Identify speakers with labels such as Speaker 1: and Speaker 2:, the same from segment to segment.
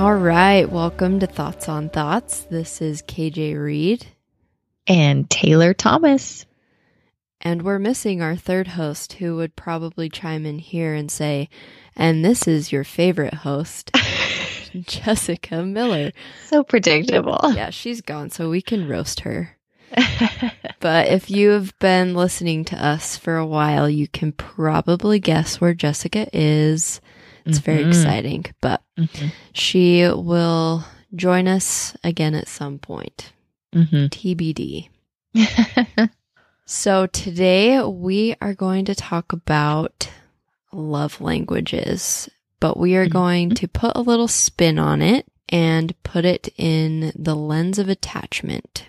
Speaker 1: All right, welcome to Thoughts on Thoughts. This is KJ Reed.
Speaker 2: and Taylor Thomas.
Speaker 1: And we're missing our third host who would probably chime in here and say, and this is your favorite host, Jessica Miller.
Speaker 2: So predictable.
Speaker 1: Yeah, she's gone, so we can roast her. But if you have been listening to us for a while, you can probably guess where Jessica is. It's very
Speaker 2: Mhm.
Speaker 1: exciting, but
Speaker 2: Mhm.
Speaker 1: she will join us again at some point.
Speaker 2: Mhm.
Speaker 1: TBD. So today we are going to talk about love languages, but we are going to put a little spin on it and put it in the lens of attachment.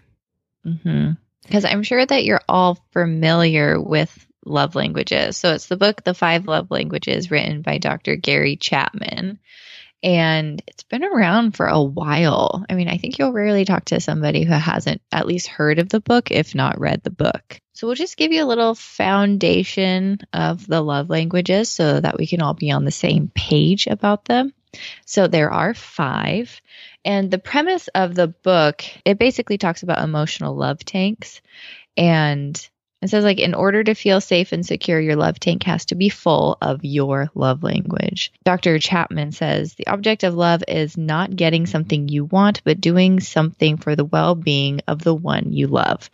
Speaker 2: Because I'm sure that you're all familiar with love languages. So it's the book, The Five Love Languages, written by Dr. Gary Chapman. And it's been around for a while. I mean, I think you'll rarely talk to somebody who hasn't at least heard of the book, if not read the book. So we'll just give you a little foundation of the love languages so that we can all be on the same page about them. So there are five. And the premise of the book, it basically talks about emotional love tanks. And it says, like, in order to feel safe and secure, your love tank has to be full of your love language. Dr. Chapman says, the object of love is not getting something you want, but doing something for the well being of the one you love.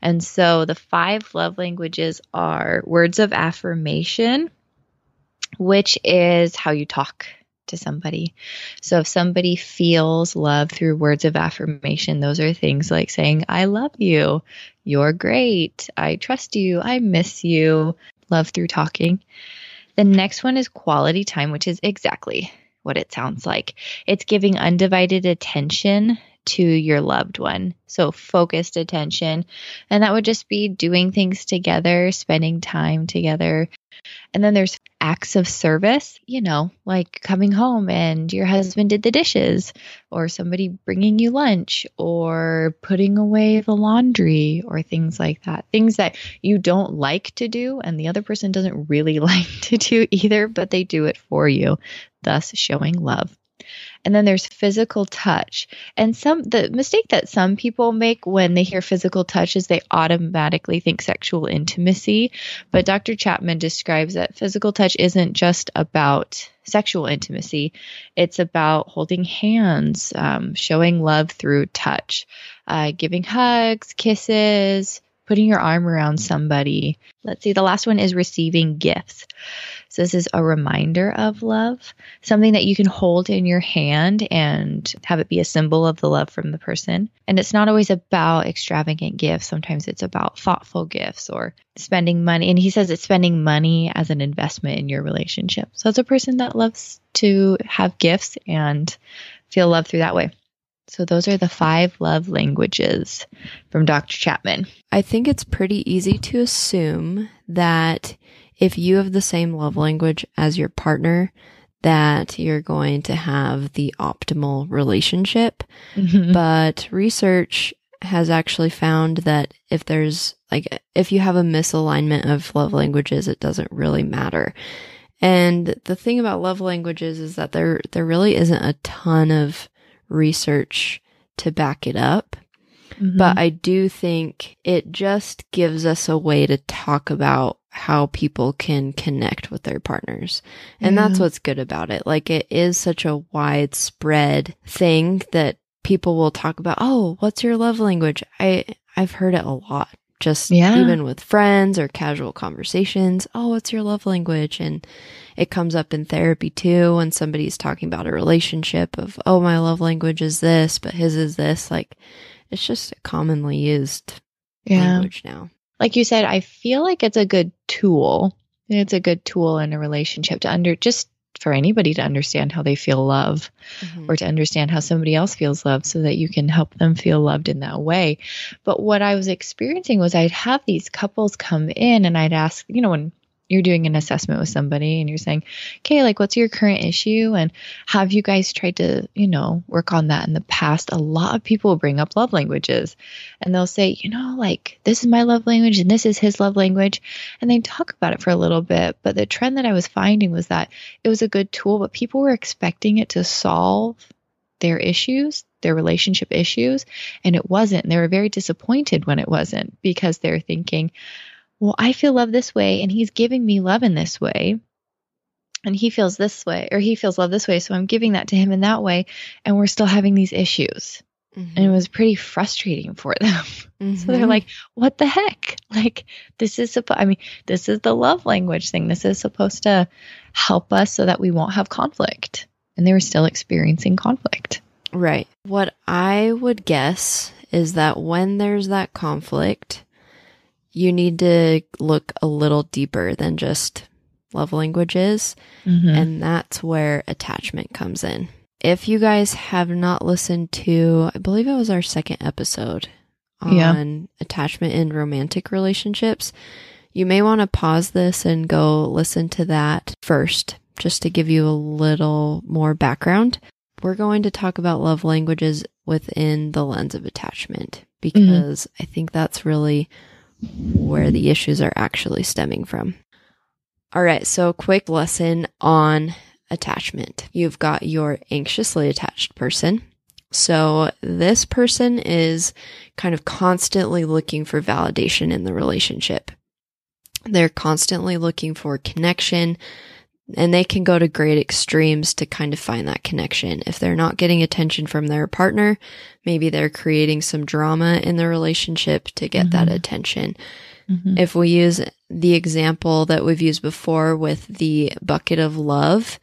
Speaker 2: And so the five love languages are words of affirmation, which is how you talk to somebody. So if somebody feels love through words of affirmation, those are things like saying, I love you, you're great, I trust you, I miss you, love through talking. The next one is quality time, which is exactly what it sounds like. It's giving undivided attention to your loved one. So focused attention. And that would just be doing things together, spending time together. And then there's acts of service, you know, like coming home and your husband did the dishes, or somebody bringing you lunch, or putting away the laundry, or things like that. Things that you don't like to do and the other person doesn't really like to do either, but they do it for you, thus showing love. And then there's physical touch. And some the mistake that some people make when they hear physical touch is they automatically think sexual intimacy. But Dr. Chapman describes that physical touch isn't just about sexual intimacy, it's about holding hands, um, showing love through touch, uh, giving hugs, kisses, putting your arm around somebody. Let's see, the last one is receiving gifts. So, this is a reminder of love, something that you can hold in your hand and have it be a symbol of the love from the person. And it's not always about extravagant gifts. Sometimes it's about thoughtful gifts or spending money. And he says it's spending money as an investment in your relationship. So, it's a person that loves to have gifts and feel love through that way. So, those are the five love languages from Dr. Chapman.
Speaker 1: I think it's pretty easy to assume that if you have the same love language as your partner, that you're going to have the optimal relationship. Mm-hmm. But research has actually found that if there's like, if you have a misalignment of love languages, it doesn't really matter. And the thing about love languages is that there, there really isn't a ton of research to back it up. Mm-hmm. But I do think it just gives us a way to talk about how people can connect with their partners. And that's what's good about it. Like it is such a widespread thing that people will talk about, "Oh, what's your love language?" I I've heard it a lot. Just
Speaker 2: Yeah.
Speaker 1: even with friends or casual conversations. Oh, what's your love language? And it comes up in therapy too when somebody's talking about a relationship of, oh, my love language is this, but his is this. Like, it's just a commonly used
Speaker 2: yeah.
Speaker 1: language now.
Speaker 2: like you said, I feel like it's a good tool. It's a good tool in a relationship to under just for anybody to understand how they feel love
Speaker 1: Mhm.
Speaker 2: or to understand how somebody else feels loved so that you can help them feel loved in that way. But what I was experiencing was I'd have these couples come in and I'd ask, you know, when you're doing an assessment with somebody and you're saying, okay, like what's your current issue? And have you guys tried to, you know, work on that in the past? A lot of people bring up love languages and they'll say, you know, like this is my love language and this is his love language. And they talk about it for a little bit. But the trend that I was finding was that it was a good tool, but people were expecting it to solve their issues, their relationship issues, and it wasn't. And they were very disappointed when it wasn't because they're thinking, well, I feel love this way, and he's giving me love in this way. And he feels this way, or he feels love this way. So I'm giving that to him in that way. And we're still having these issues. And it was pretty frustrating for them. So they're
Speaker 1: Mhm.
Speaker 2: like, what the heck? Like, this is supposed, I mean, this is the love language thing. This is supposed to help us so that we won't have conflict. And they were still experiencing conflict.
Speaker 1: Right. What I would guess is that when there's that conflict, you need to look a little deeper than just love languages.
Speaker 2: Mm-hmm.
Speaker 1: And that's where attachment comes in. If you guys have not listened to, I believe it was our second episode on
Speaker 2: Yeah.
Speaker 1: attachment in romantic relationships, you may want to pause this and go listen to that first, just to give you a little more background. We're going to talk about love languages within the lens of attachment because I think that's really where the issues are actually stemming from. All right, so quick lesson on attachment. You've got your anxiously attached person. So this person is kind of constantly looking for validation in the relationship. They're constantly looking for connection and they can go to great extremes to kind of find that connection. If they're not getting attention from their partner, maybe they're creating some drama in the relationship to get that
Speaker 2: Mhm.
Speaker 1: attention.
Speaker 2: Mm-hmm.
Speaker 1: If we use the example that we've used before with the bucket of love,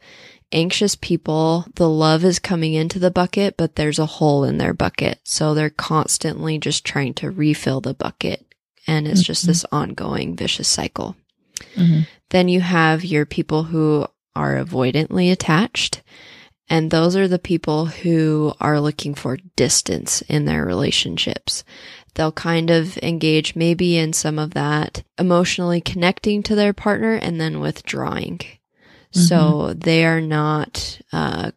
Speaker 1: anxious people, the love is coming into the bucket, but there's a hole in their bucket. So they're constantly just trying to refill the bucket. And it's just
Speaker 2: Mhm.
Speaker 1: this ongoing vicious cycle.
Speaker 2: Mhm.
Speaker 1: Then you have your people who are avoidantly attached. And those are the people who are looking for distance in their relationships. They'll kind of engage maybe in some of that emotionally connecting to their partner and then withdrawing. So they are not uh,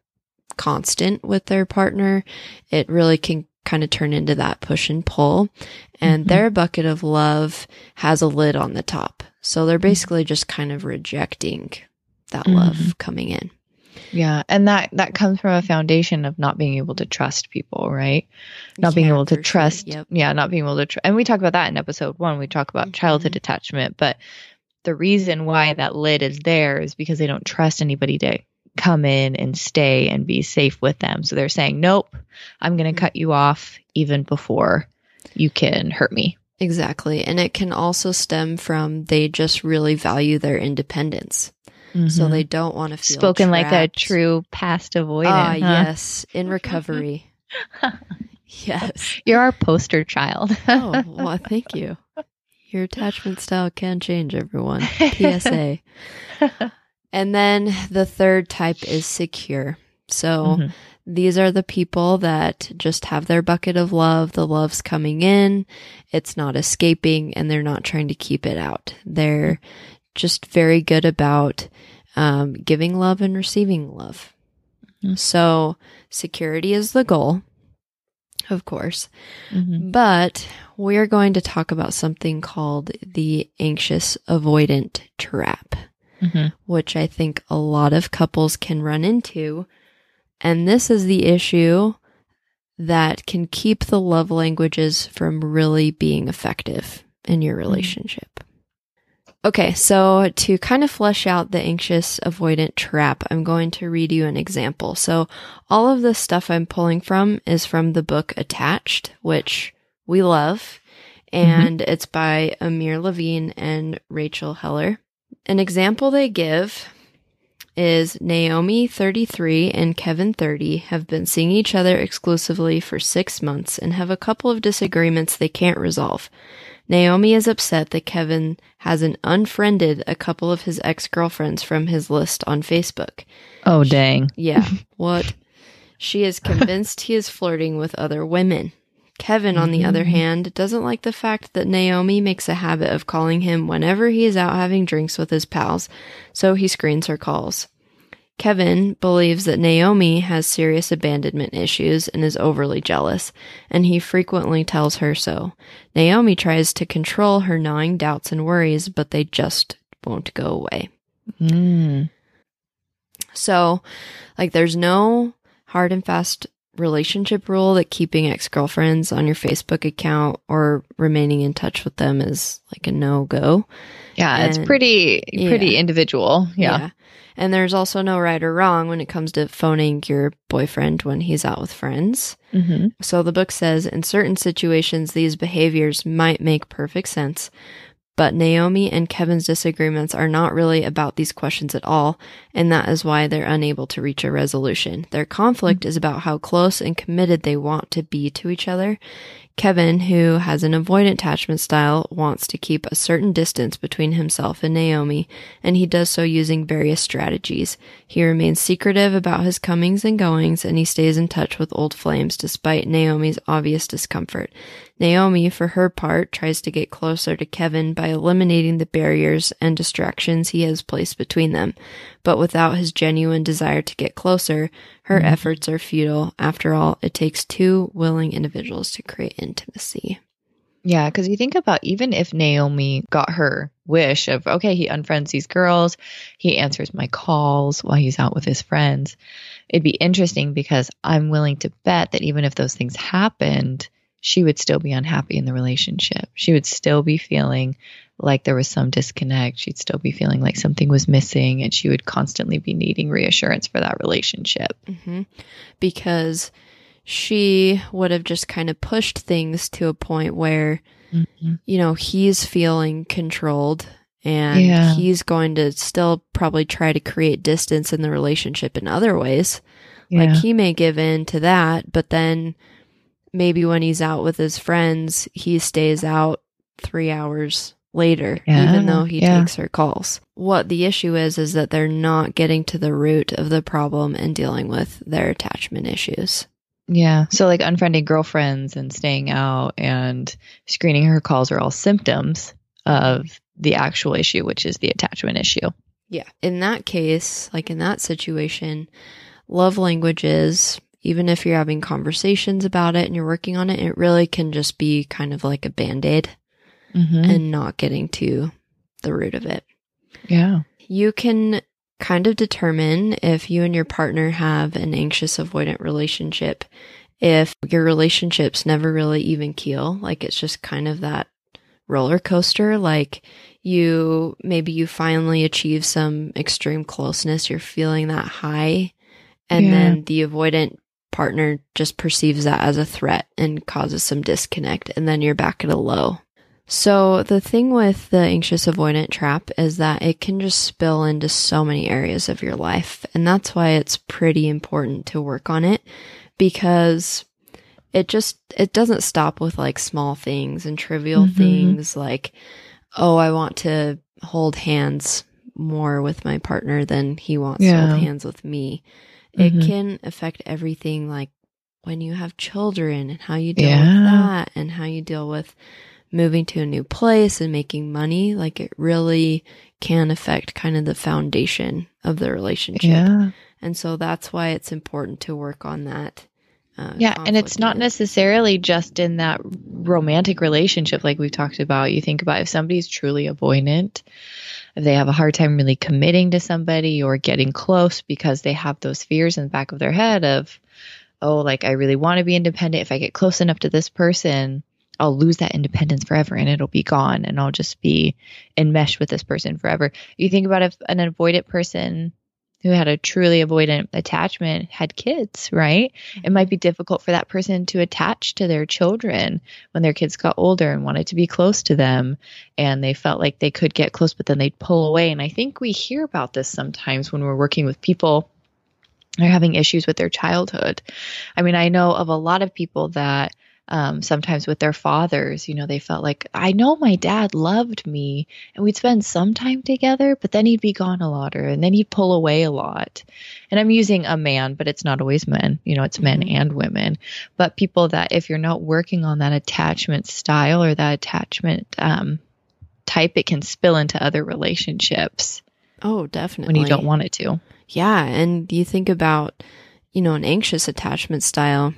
Speaker 1: constant with their partner. It really can kind of turn into that push and pull. And
Speaker 2: Mhm.
Speaker 1: their bucket of love has a lid on the top. So they're basically just kind of rejecting that love
Speaker 2: Mhm.
Speaker 1: coming in.
Speaker 2: Yeah. And that, that comes from a foundation of not being able to trust people, right? Not being able to
Speaker 1: for sure.
Speaker 2: trust.
Speaker 1: Yep.
Speaker 2: Yeah. Not being able to, tr- and we talk about that in episode one. We talk about
Speaker 1: Mhm.
Speaker 2: childhood attachment, but the reason why that lid is there is because they don't trust anybody to come in and stay and be safe with them. So they're saying, nope, I'm going to
Speaker 1: Mhm.
Speaker 2: cut you off even before you can hurt me.
Speaker 1: Exactly. And it can also stem from they just really value their independence. So they don't want to feel
Speaker 2: Mm-hmm. spoken like a true past avoidant.
Speaker 1: Ah,
Speaker 2: huh?
Speaker 1: yes, in recovery. yes.
Speaker 2: You're our poster child.
Speaker 1: Oh, well, thank you. Your attachment style can change, everyone. PSA. And then the third type is secure. So
Speaker 2: Mhm.
Speaker 1: These are the people that just have their bucket of love. The love's coming in. It's not escaping and they're not trying to keep it out. They're just very good about um, giving love and receiving love.
Speaker 2: Mhm.
Speaker 1: So security is the goal, of course.
Speaker 2: Mhm.
Speaker 1: But we're going to talk about something called the anxious avoidant trap,
Speaker 2: Mhm.
Speaker 1: which I think a lot of couples can run into. And this is the issue that can keep the love languages from really being effective in your mm-hmm. relationship. Okay, so to kind of flesh out the anxious avoidant trap, I'm going to read you an example. So, all of the stuff I'm pulling from is from the book Attached, which we love, mm-hmm. and it's by Amir Levine and Rachel Heller. An example they give is Naomi 33 and Kevin 30 have been seeing each other exclusively for six months and have a couple of disagreements they can't resolve. Naomi is upset that Kevin hasn't unfriended a couple of his ex girlfriends from his list on Facebook.
Speaker 2: Oh, dang.
Speaker 1: Yeah. What? She is convinced he is flirting with other women. Kevin, on the other hand, doesn't like the fact that Naomi makes a habit of calling him whenever he is out having drinks with his pals, so he screens her calls. Kevin believes that Naomi has serious abandonment issues and is overly jealous, and he frequently tells her so. Naomi tries to control her gnawing doubts and worries, but they just won't go away.
Speaker 2: Mm.
Speaker 1: So, like, there's no hard and fast relationship rule that keeping ex girlfriends on your Facebook account or remaining in touch with them is like a no go.
Speaker 2: Yeah, it's pretty pretty
Speaker 1: yeah.
Speaker 2: individual. Yeah.
Speaker 1: And there's also no right or wrong when it comes to phoning your boyfriend when he's out with friends.
Speaker 2: hmm
Speaker 1: So the book says in certain situations, these behaviors might make perfect sense. But Naomi and Kevin's disagreements are not really about these questions at all, and that is why they're unable to reach a resolution. Their conflict is about how close and committed they want to be to each other. Kevin, who has an avoidant attachment style, wants to keep a certain distance between himself and Naomi, and he does so using various strategies. He remains secretive about his comings and goings, and he stays in touch with old flames despite Naomi's obvious discomfort. Naomi, for her part, tries to get closer to Kevin by eliminating the barriers and distractions he has placed between them. But without his genuine desire to get closer, her mm-hmm. efforts are futile. After all, it takes two willing individuals to create intimacy.
Speaker 2: Yeah, because you think about even if Naomi got her wish of, okay, he unfriends these girls, he answers my calls while he's out with his friends, it'd be interesting because I'm willing to bet that even if those things happened, she would still be unhappy in the relationship. She would still be feeling like there was some disconnect. She'd still be feeling like something was missing, and she would constantly be needing reassurance for that relationship.
Speaker 1: hmm Because she would have just kind of pushed things to a point where you know, he's feeling controlled and
Speaker 2: Yeah.
Speaker 1: he's going to still probably try to create distance in the relationship in other ways.
Speaker 2: Yeah.
Speaker 1: Like he may give in to that, but then maybe when he's out with his friends, he stays out three hours later,
Speaker 2: Yeah,
Speaker 1: even though he
Speaker 2: yeah.
Speaker 1: takes her calls. What the issue is, is that they're not getting to the root of the problem and dealing with their attachment issues.
Speaker 2: Yeah. So like unfriending girlfriends and staying out and screening her calls are all symptoms of the actual issue, which is the attachment issue.
Speaker 1: Yeah. In that case, like in that situation, love languages, even if you're having conversations about it and you're working on it, it really can just be kind of like a band aid
Speaker 2: Mm-hmm.
Speaker 1: and not getting to the root of it.
Speaker 2: Yeah.
Speaker 1: You can kind of determine if you and your partner have an anxious avoidant relationship if your relationships never really even keel. Like it's just kind of that roller coaster. Like you, maybe you finally achieve some extreme closeness. You're feeling that high. And
Speaker 2: Yeah.
Speaker 1: then the avoidant partner just perceives that as a threat and causes some disconnect. And then you're back at a low. So the thing with the anxious avoidant trap is that it can just spill into so many areas of your life. And that's why it's pretty important to work on it because it just it doesn't stop with like small things and trivial
Speaker 2: Mhm.
Speaker 1: things like oh, I want to hold hands more with my partner than he wants to hold hands with me. It
Speaker 2: Mhm.
Speaker 1: can affect everything like when you have children and how you deal
Speaker 2: Yeah.
Speaker 1: with that and how you deal with moving to a new place and making money, like it really can affect kind of the foundation of the relationship.
Speaker 2: Yeah.
Speaker 1: And so that's why it's important to work on that. Uh,
Speaker 2: Yeah. And it's not necessarily just in that romantic relationship like we've talked about. You think about if somebody's truly avoidant, if they have a hard time really committing to somebody or getting close because they have those fears in the back of their head of, oh, like I really want to be independent. If I get close enough to this person, I'll lose that independence forever and it'll be gone and I'll just be enmeshed with this person forever. You think about if an avoidant person who had a truly avoidant attachment had kids, right? It might be difficult for that person to attach to their children when their kids got older and wanted to be close to them and they felt like they could get close, but then they'd pull away. And I think we hear about this sometimes when we're working with people are having issues with their childhood. I mean, I know of a lot of people that um, sometimes with their fathers, you know, they felt like, I know my dad loved me and we'd spend some time together, but then he'd be gone a lot or, and then he'd pull away a lot. And I'm using a man, but it's not always men, you know, it's men
Speaker 1: Mhm.
Speaker 2: and women. But people that, if you're not working on that attachment style or that attachment um, type, it can spill into other relationships
Speaker 1: Oh, definitely.
Speaker 2: when you don't want it to.
Speaker 1: Yeah, and you think about, you know, an anxious attachment style.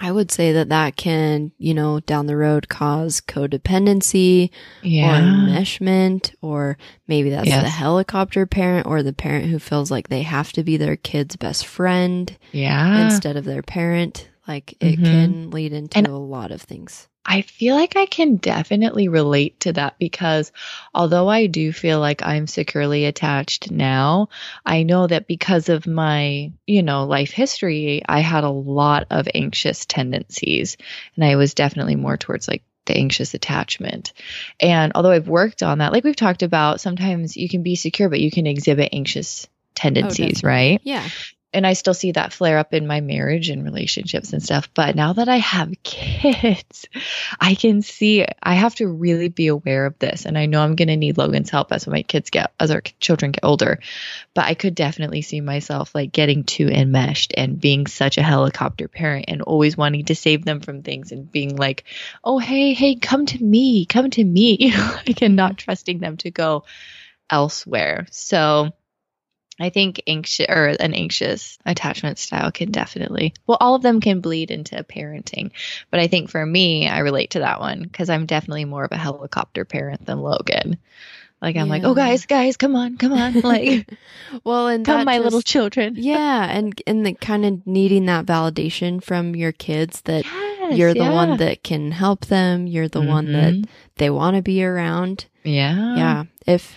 Speaker 1: I would say that that can, you know, down the road cause codependency or enmeshment, or maybe that's
Speaker 2: Yes.
Speaker 1: the helicopter parent or the parent who feels like they have to be their kid's best friend
Speaker 2: yeah.
Speaker 1: instead of their parent. Like it
Speaker 2: Mhm.
Speaker 1: can lead into
Speaker 2: And-
Speaker 1: a lot of things.
Speaker 2: I feel like I can definitely relate to that because although I do feel like I'm securely attached now, I know that because of my, you know, life history, I had a lot of anxious tendencies and I was definitely more towards like the anxious attachment. And although I've worked on that, like we've talked about, sometimes you can be secure, but you can exhibit anxious tendencies,
Speaker 1: definitely.
Speaker 2: right?
Speaker 1: Yeah.
Speaker 2: And I still see that flare up in my marriage and relationships and stuff. But now that I have kids, I can see I have to really be aware of this. And I know I'm going to need Logan's help as my kids get, as our children get older. But I could definitely see myself like getting too enmeshed and being such a helicopter parent and always wanting to save them from things and being like, oh, hey, hey, come to me, come to me. like, and not trusting them to go elsewhere. So, I think anxious or an anxious attachment style can definitely, well, all of them can bleed into parenting. But I think for me, I relate to that one because I'm definitely more of a helicopter parent than Logan. Like, I'm like, oh, guys, guys, come on, come on. Like,
Speaker 1: well, and
Speaker 2: come, my little children.
Speaker 1: yeah, and and the kind of needing that validation from your kids that
Speaker 2: Yes,
Speaker 1: you're the
Speaker 2: yeah.
Speaker 1: one that can help them. You're the one that
Speaker 2: Mhm.
Speaker 1: they want to be around.
Speaker 2: yeah.
Speaker 1: yeah. If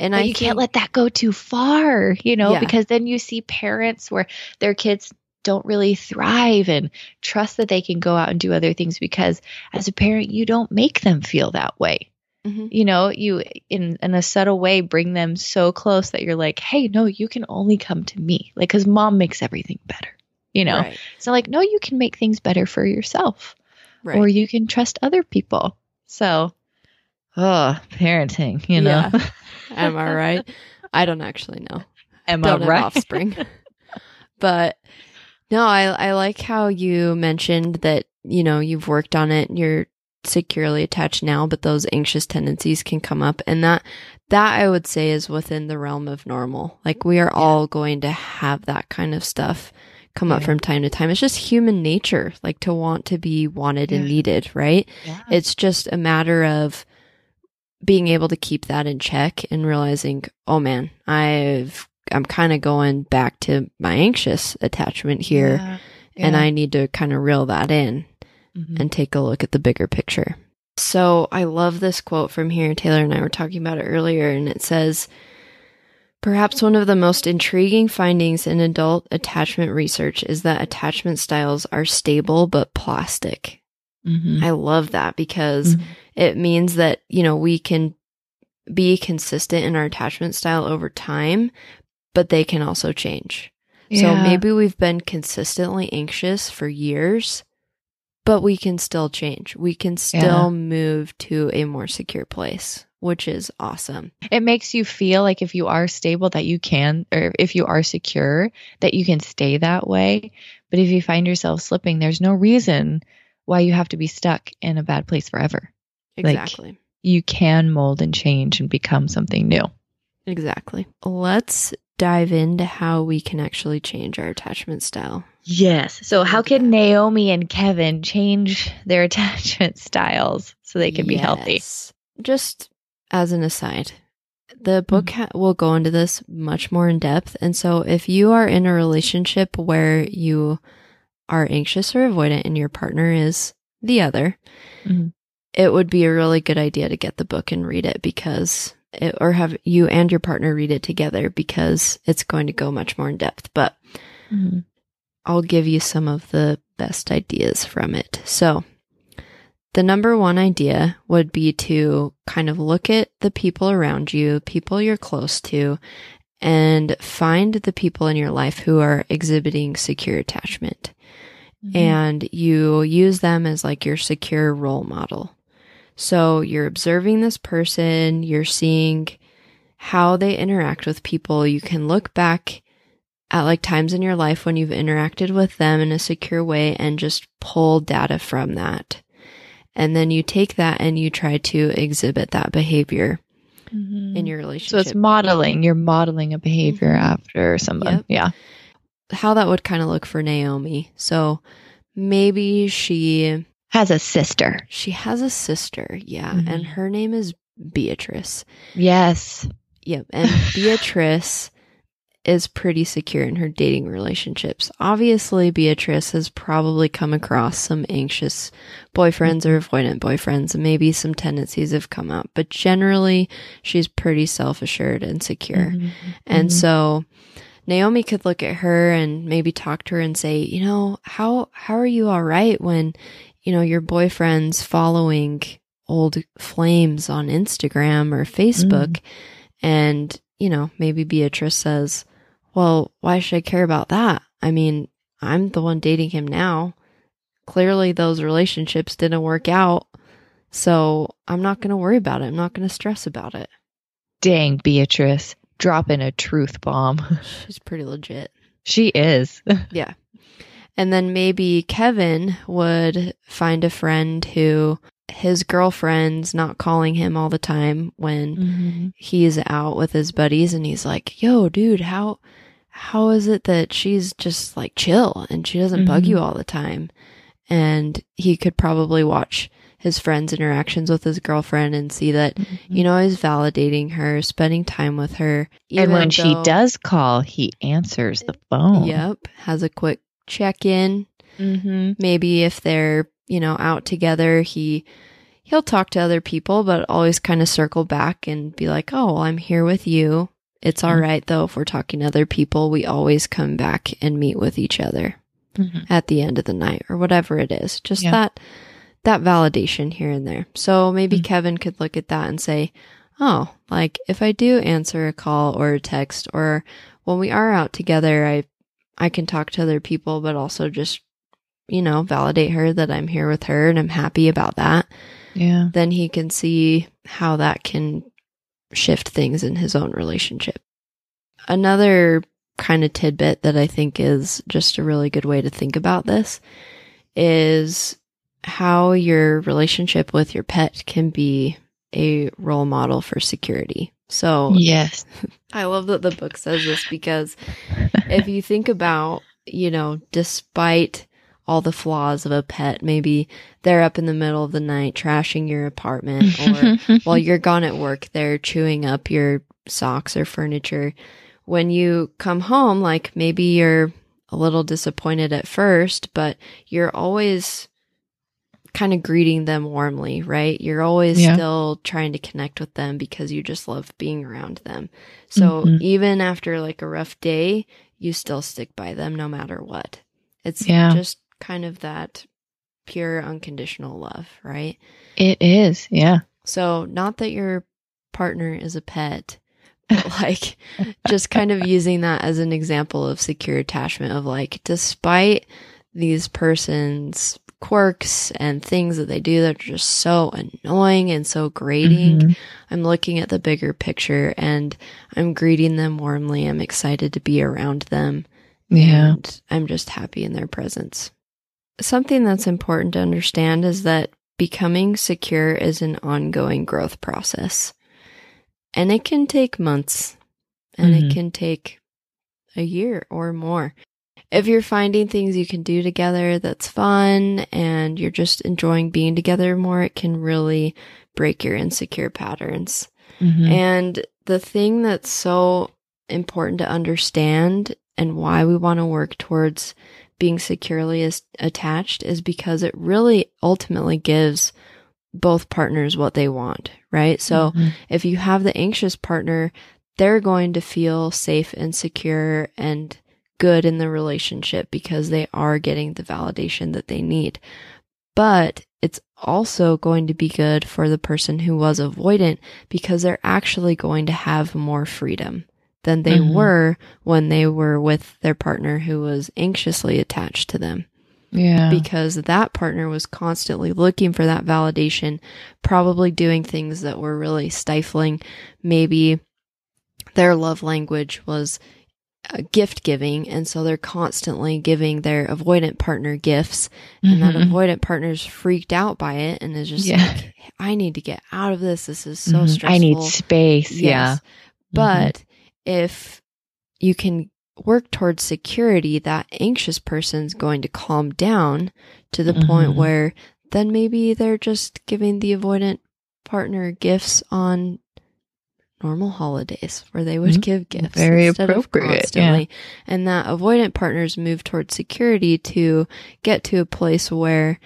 Speaker 1: and
Speaker 2: But
Speaker 1: I
Speaker 2: you can't let that go too far, you know,
Speaker 1: Yeah.
Speaker 2: because then you see parents where their kids don't really thrive and trust that they can go out and do other things because as a parent, you don't make them feel that way.
Speaker 1: Mhm.
Speaker 2: You know, you in in a subtle way bring them so close that you're like, "Hey, no, you can only come to me." Like cuz mom makes everything better. You know.
Speaker 1: right,
Speaker 2: So like, "No, you can make things better for yourself."
Speaker 1: right.
Speaker 2: Or you can trust other people. So, oh, parenting, you know.
Speaker 1: Yeah. Am I right? I don't actually know.
Speaker 2: Am
Speaker 1: don't
Speaker 2: I right?
Speaker 1: offspring. but no, I I like how you mentioned that, you know, you've worked on it and you're securely attached now, but those anxious tendencies can come up and that that I would say is within the realm of normal. Like we are all going to have that kind of stuff come up from time to time. It's just human nature, like to want to be wanted and needed, right?
Speaker 2: Yeah.
Speaker 1: It's just a matter of being able to keep that in check and realizing, oh man, I've I'm kind of going back to my anxious attachment here
Speaker 2: Yeah.
Speaker 1: and I need to kind of reel that in
Speaker 2: Mhm.
Speaker 1: and take a look at the bigger picture. So I love this quote from here. Taylor and I were talking about it earlier, and it says, Perhaps one of the most intriguing findings in adult attachment research is that attachment styles are stable but plastic.
Speaker 2: Mhm.
Speaker 1: I love that because
Speaker 2: Mhm.
Speaker 1: It means that, you know, we can be consistent in our attachment style over time, but they can also change. So maybe we've been consistently anxious for years, but we can still change. We can still
Speaker 2: Yeah.
Speaker 1: move to a more secure place, which is awesome.
Speaker 2: it makes you feel like if you are stable that you can or if you are secure that you can stay that way but if you find yourself slipping there's no reason why you have to be stuck in a bad place forever Like-
Speaker 1: Exactly.
Speaker 2: you can mold and change and become something new
Speaker 1: exactly. Let's dive into how we can actually change our attachment style.
Speaker 2: yes so how can
Speaker 1: that.
Speaker 2: naomi and kevin change their attachment styles so they can be healthy
Speaker 1: Just as an aside, the book ha- will go into this much more in depth. And so if you are in a relationship where you are anxious or avoidant and your partner is the other,
Speaker 2: Mhm.
Speaker 1: It would be a really good idea to get the book and read it because it, or have you and your partner read it together because it's going to go much more in depth. But
Speaker 2: Mhm.
Speaker 1: I'll give you some of the best ideas from it. So, the number one idea would be to kind of look at the people around you, people you're close to, and find the people in your life who are exhibiting secure attachment. And you use them as like your secure role model. So you're observing this person, you're seeing how they interact with people. You can look back at like times in your life when you've interacted with them in a secure way and just pull data from that. And then you take that and you try to exhibit that behavior
Speaker 2: Mhm.
Speaker 1: in your relationship.
Speaker 2: so it's modeling. You're modeling a behavior after someone.
Speaker 1: Yep.
Speaker 2: Yeah.
Speaker 1: how that would kind of look for Naomi. So maybe she
Speaker 2: Has a sister.
Speaker 1: she has a sister, yeah,
Speaker 2: Mhm.
Speaker 1: and her name is Beatrice.
Speaker 2: Yes.
Speaker 1: Yep, and Beatrice is pretty secure in her dating relationships. Obviously, Beatrice has probably come across some anxious boyfriends or avoidant boyfriends, and maybe some tendencies have come out, but generally, she's pretty self assured and secure.
Speaker 2: Mhm.
Speaker 1: And
Speaker 2: Mhm.
Speaker 1: so Naomi could look at her and maybe talk to her and say, you know, how how are you all right when, you know, your boyfriend's following old flames on Instagram or Facebook mm. and, you know, maybe Beatrice says, "Well, why should I care about that? I mean, I'm the one dating him now. Clearly those relationships didn't work out. So, I'm not going to worry about it. I'm not going to stress about it."
Speaker 2: Dang, Beatrice. Dropping a truth bomb.
Speaker 1: She's pretty legit.
Speaker 2: she is.
Speaker 1: Yeah. And then maybe Kevin would find a friend who his girlfriend's not calling him all the time when
Speaker 2: Mm-hmm.
Speaker 1: he's out with his buddies and he's like, "Yo, dude, how how is it that she's just like chill and she doesn't bug
Speaker 2: Mhm.
Speaker 1: you all the time?" And he could probably watch his friend's interactions with his girlfriend and see that you know he's validating her, spending time with her.
Speaker 2: and when she does call, he answers the phone.
Speaker 1: Yep, has a quick check in,
Speaker 2: Mm-hmm.
Speaker 1: maybe if they're you know out together he he'll talk to other people but always kind of circle back and be like oh well, i'm here with you it's all
Speaker 2: Mhm.
Speaker 1: right though if we're talking to other people we always come back and meet with each other
Speaker 2: Mhm.
Speaker 1: at the end of the night or whatever it is just
Speaker 2: Yeah.
Speaker 1: that that validation here and there so maybe
Speaker 2: Mhm.
Speaker 1: kevin could look at that and say oh like if i do answer a call or a text or when we are out together i i can talk to other people but also just you know validate her that i'm here with her and i'm happy about that
Speaker 2: Yeah.
Speaker 1: then he can see how that can shift things in his own relationship. Another kind of tidbit that I think is just a really good way to think about this is how your relationship with your pet can be a role model for security. So
Speaker 2: Yes.
Speaker 1: I love that the book says this because if you think about, you know, despite all the flaws of a pet, maybe they're up in the middle of the night trashing your apartment or while you're gone at work, they're chewing up your socks or furniture. When you come home, like maybe you're a little disappointed at first, but you're always kind of greeting them warmly, right? You're always
Speaker 2: Yeah.
Speaker 1: still trying to connect with them because you just love being around them. So
Speaker 2: Mhm.
Speaker 1: even after like a rough day, you still stick by them no matter what. It's
Speaker 2: Yeah.
Speaker 1: just kind of that pure unconditional love, right?
Speaker 2: it is. Yeah.
Speaker 1: So, not that your partner is a pet, but like just kind of using that as an example of secure attachment of like, despite these person's quirks and things that they do that are just so annoying and so grating,
Speaker 2: Mhm.
Speaker 1: I'm looking at the bigger picture and I'm greeting them warmly. I'm excited to be around them.
Speaker 2: Yeah.
Speaker 1: And I'm just happy in their presence. Something that's important to understand is that becoming secure is an ongoing growth process. And it can take months and
Speaker 2: Mhm.
Speaker 1: it can take a year or more. If you're finding things you can do together that's fun and you're just enjoying being together more, it can really break your insecure patterns.
Speaker 2: Mhm.
Speaker 1: And the thing that's so important to understand and why we want to work towards being securely as attached is because it really ultimately gives both partners what they want, right? So
Speaker 2: Mhm.
Speaker 1: if you have the anxious partner, they're going to feel safe and secure and good in the relationship because they are getting the validation that they need. But it's also going to be good for the person who was avoidant because they're actually going to have more freedom than they
Speaker 2: Mhm.
Speaker 1: were when they were with their partner who was anxiously attached to them
Speaker 2: yeah.
Speaker 1: because that partner was constantly looking for that validation, probably doing things that were really stifling. Maybe their love language was gift giving, and so they're constantly giving their avoidant partner gifts, and that
Speaker 2: Mhm.
Speaker 1: avoidant partner's freaked out by it and is just
Speaker 2: Yeah.
Speaker 1: like, I need to get out of this. This is so
Speaker 2: Mhm.
Speaker 1: stressful.
Speaker 2: I need space. Yeah.
Speaker 1: Yes. But if you can work towards security, that anxious person's going to calm down to the point
Speaker 2: Mhm.
Speaker 1: where then maybe they're just giving the avoidant partner gifts on normal holidays where they would
Speaker 2: Mhm.
Speaker 1: give gifts
Speaker 2: Very
Speaker 1: instead of
Speaker 2: appropriate,
Speaker 1: constantly. And that avoidant partners move towards security to get to a place where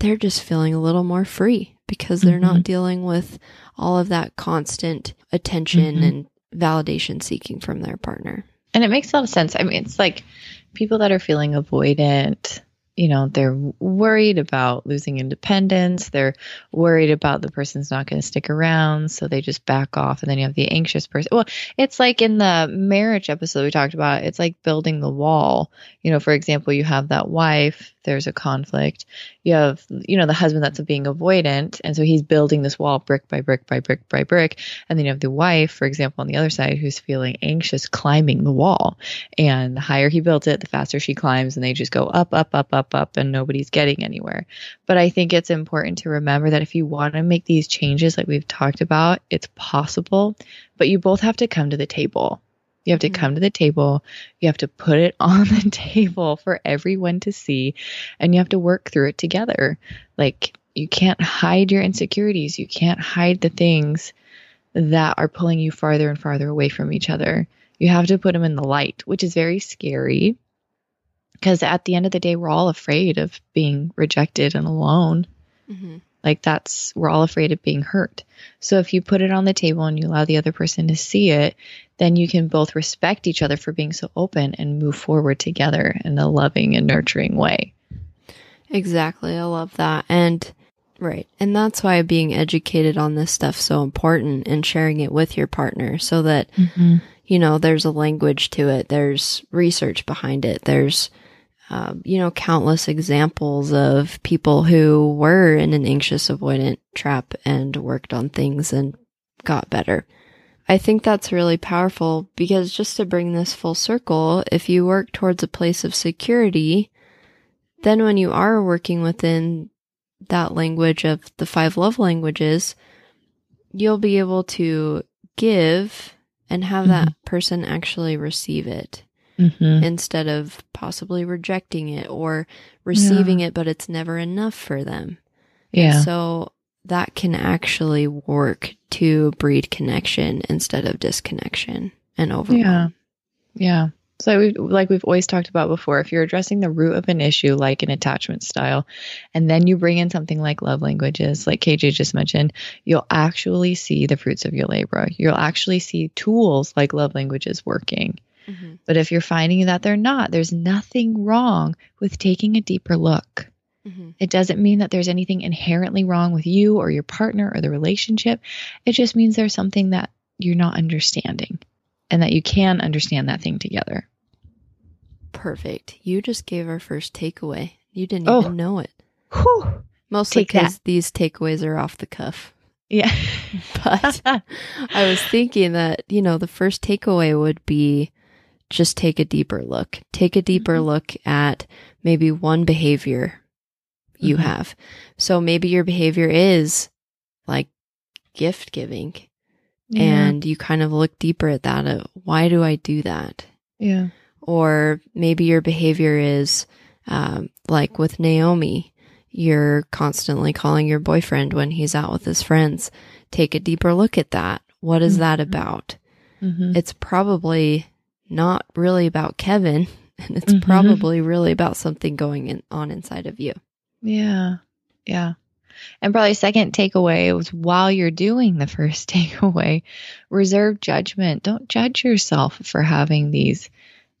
Speaker 1: they're just feeling a little more free because they're not
Speaker 2: Mhm.
Speaker 1: dealing with all of that constant attention
Speaker 2: Mhm.
Speaker 1: and validation seeking from their partner.
Speaker 2: And it makes a lot of sense. I mean, it's like people that are feeling avoidant, you know, they're worried about losing independence. They're worried about the person's not going to stick around. So they just back off. And then you have the anxious person. Well, it's like in the marriage episode we talked about, it's like building the wall. You know, for example, you have that wife, there's a conflict. You have, you know, the husband that's being avoidant. And so he's building this wall brick by brick by brick by brick. And then you have the wife, for example, on the other side, who's feeling anxious climbing the wall. And the higher he built it, the faster she climbs, and they just go up, up, up, up, up, and nobody's getting anywhere. But I think it's important to remember that if you want to make these changes, like we've talked about, it's possible, but you both have to come to the table. You have to
Speaker 1: Mhm.
Speaker 2: come to the table. You have to put it on the table for everyone to see, and you have to work through it together. Like, you can't hide your insecurities. You can't hide the things that are pulling you farther and farther away from each other. You have to put them in the light, which is very scary because at the end of the day, we're all afraid of being rejected and alone.
Speaker 1: Mm-hmm.
Speaker 2: Like that's, we're all afraid of being hurt. So if you put it on the table and you allow the other person to see it, then you can both respect each other for being so open and move forward together in a loving and nurturing way.
Speaker 1: Exactly. I love that. And right. And that's why being educated on this stuff so important and sharing it with your partner so that mm-hmm. you know, there's a language to it. There's research behind it. There's, um, you know, countless examples of people who were in an anxious avoidant trap and worked on things and got better. I think that's really powerful because just to bring this full circle, if you work towards a place of security, then when you are working within that language of the five love languages, you'll be able to give and have that person actually receive it
Speaker 2: Mm-hmm.
Speaker 1: instead of possibly rejecting it or receiving it, but it's never enough for them.
Speaker 2: Yeah.
Speaker 1: So that can actually work to breed connection instead of disconnection and overwhelm.
Speaker 2: Yeah. Yeah. So we've, like we've always talked about before, if you're addressing the root of an issue like an attachment style, and then you bring in something like love languages, like KJ just mentioned, you'll actually see the fruits of your labor. You'll actually see tools like love languages working.
Speaker 1: Mhm.
Speaker 2: But if you're finding that they're not, there's nothing wrong with taking a deeper look.
Speaker 1: Mhm.
Speaker 2: It doesn't mean that there's anything inherently wrong with you or your partner or the relationship. It just means there's something that you're not understanding and that you can understand that thing together.
Speaker 1: Perfect. You just gave our first takeaway. You didn't
Speaker 2: Oh.
Speaker 1: even know it.
Speaker 2: Whew.
Speaker 1: Mostly because these takeaways are off the cuff.
Speaker 2: Yeah.
Speaker 1: But I was thinking that, you know, the first takeaway would be just take a deeper look. Take a deeper
Speaker 2: Mhm.
Speaker 1: look at maybe one behavior you
Speaker 2: Mhm.
Speaker 1: have. So maybe your behavior is like gift giving and you kind of look deeper at that. Of, why do I do that?
Speaker 2: yeah.
Speaker 1: Or maybe your behavior is um, like with Naomi, you're constantly calling your boyfriend when he's out with his friends. Take a deeper look at that. What is that
Speaker 2: Mhm.
Speaker 1: about?
Speaker 2: Mhm.
Speaker 1: It's probably not really about Kevin, and it's
Speaker 2: Mhm.
Speaker 1: probably really about something going in, on inside of you.
Speaker 2: Yeah. Yeah. And probably second takeaway was while you're doing the first takeaway, reserve judgment. Don't judge yourself for having these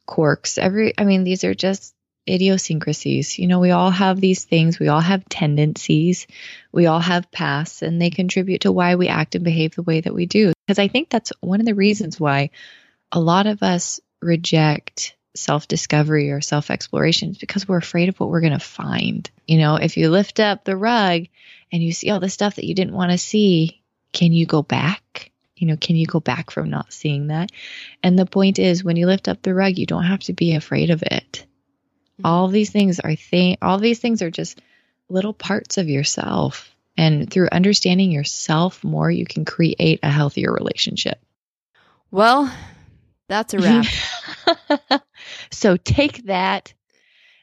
Speaker 2: quirks. Every I mean, these are just idiosyncrasies. You know, we all have these things, we all have tendencies, we all have pasts, and they contribute to why we act and behave the way that we do. Because I think that's one of the reasons why a lot of us reject self discovery or self exploration because we're afraid of what we're going to find. You know, if you lift up the rug and you see all the stuff that you didn't want to see, can you go back? You know, can you go back from not seeing that? And the point is, when you lift up the rug, you don't have to be afraid of it. Mm-hmm. All these things are thing. All these things are just little parts of yourself. And through understanding yourself more, you can create a healthier relationship.
Speaker 1: Well, that's a wrap.
Speaker 2: so take that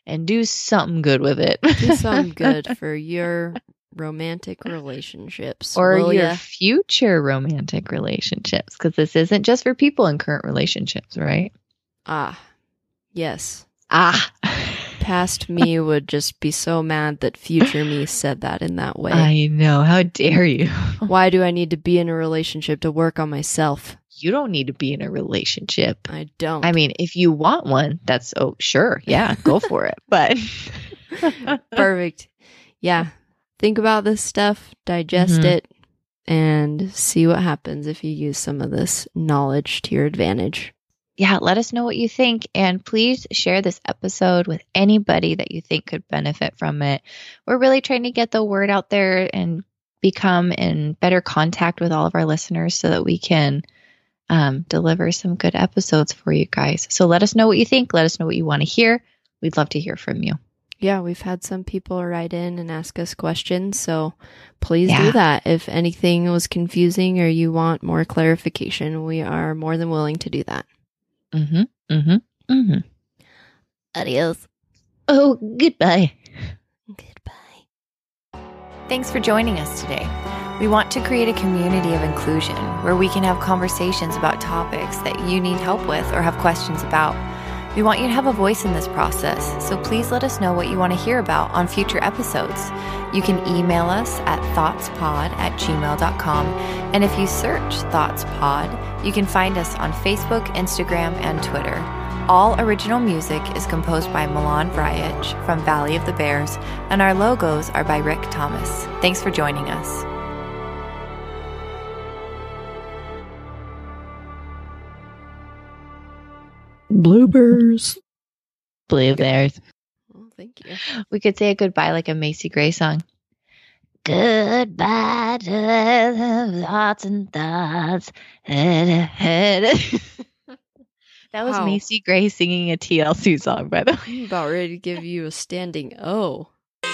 Speaker 2: and do something good with it.
Speaker 1: do something good for your romantic relationships
Speaker 2: or your ya? future romantic relationships because this isn't just for people in current relationships, right?
Speaker 1: Ah, yes.
Speaker 2: Ah.
Speaker 1: Past me would just be so mad that future me said that in that way.
Speaker 2: I know. How dare you?
Speaker 1: Why do I need to be in a relationship to work on myself?
Speaker 2: you don't need to be in a relationship.
Speaker 1: I don't.
Speaker 2: I mean, if you want one, that's oh sure, yeah, go for it. But
Speaker 1: perfect. Yeah. Think about this stuff, digest mm-hmm. it, and see what happens if you use some of this knowledge to your advantage.
Speaker 2: Yeah, let us know what you think. And please share this episode with anybody that you think could benefit from it. We're really trying to get the word out there and become in better contact with all of our listeners so that we can um, deliver some good episodes for you guys. So let us know what you think. Let us know what you want to hear. We'd love to hear from you.
Speaker 1: Yeah, we've had some people write in and ask us questions. So please yeah. do that. If anything was confusing or you want more clarification, we are more than willing to do that.
Speaker 2: Mm-hmm. Mm-hmm. Mm-hmm.
Speaker 1: Adios.
Speaker 2: Oh, goodbye.
Speaker 3: Goodbye. Thanks for joining us today. We want to create a community of inclusion where we can have conversations about topics that you need help with or have questions about. We want you to have a voice in this process, so please let us know what you want to hear about on future episodes. You can email us at thoughtspod at gmail.com, and if you search ThoughtsPod, you can find us on Facebook, Instagram, and Twitter. All original music is composed by Milan Vrajich from Valley of the Bears, and our logos are by Rick Thomas. Thanks for joining us.
Speaker 1: Bloopers.
Speaker 2: Blue bears.
Speaker 1: Oh, thank you.
Speaker 2: We could say a goodbye like a Macy Gray song. Goodbye to the thoughts and thoughts. that was wow. Macy Gray singing a TLC song, by the way.
Speaker 1: I'm about ready to give you a standing O. Oh.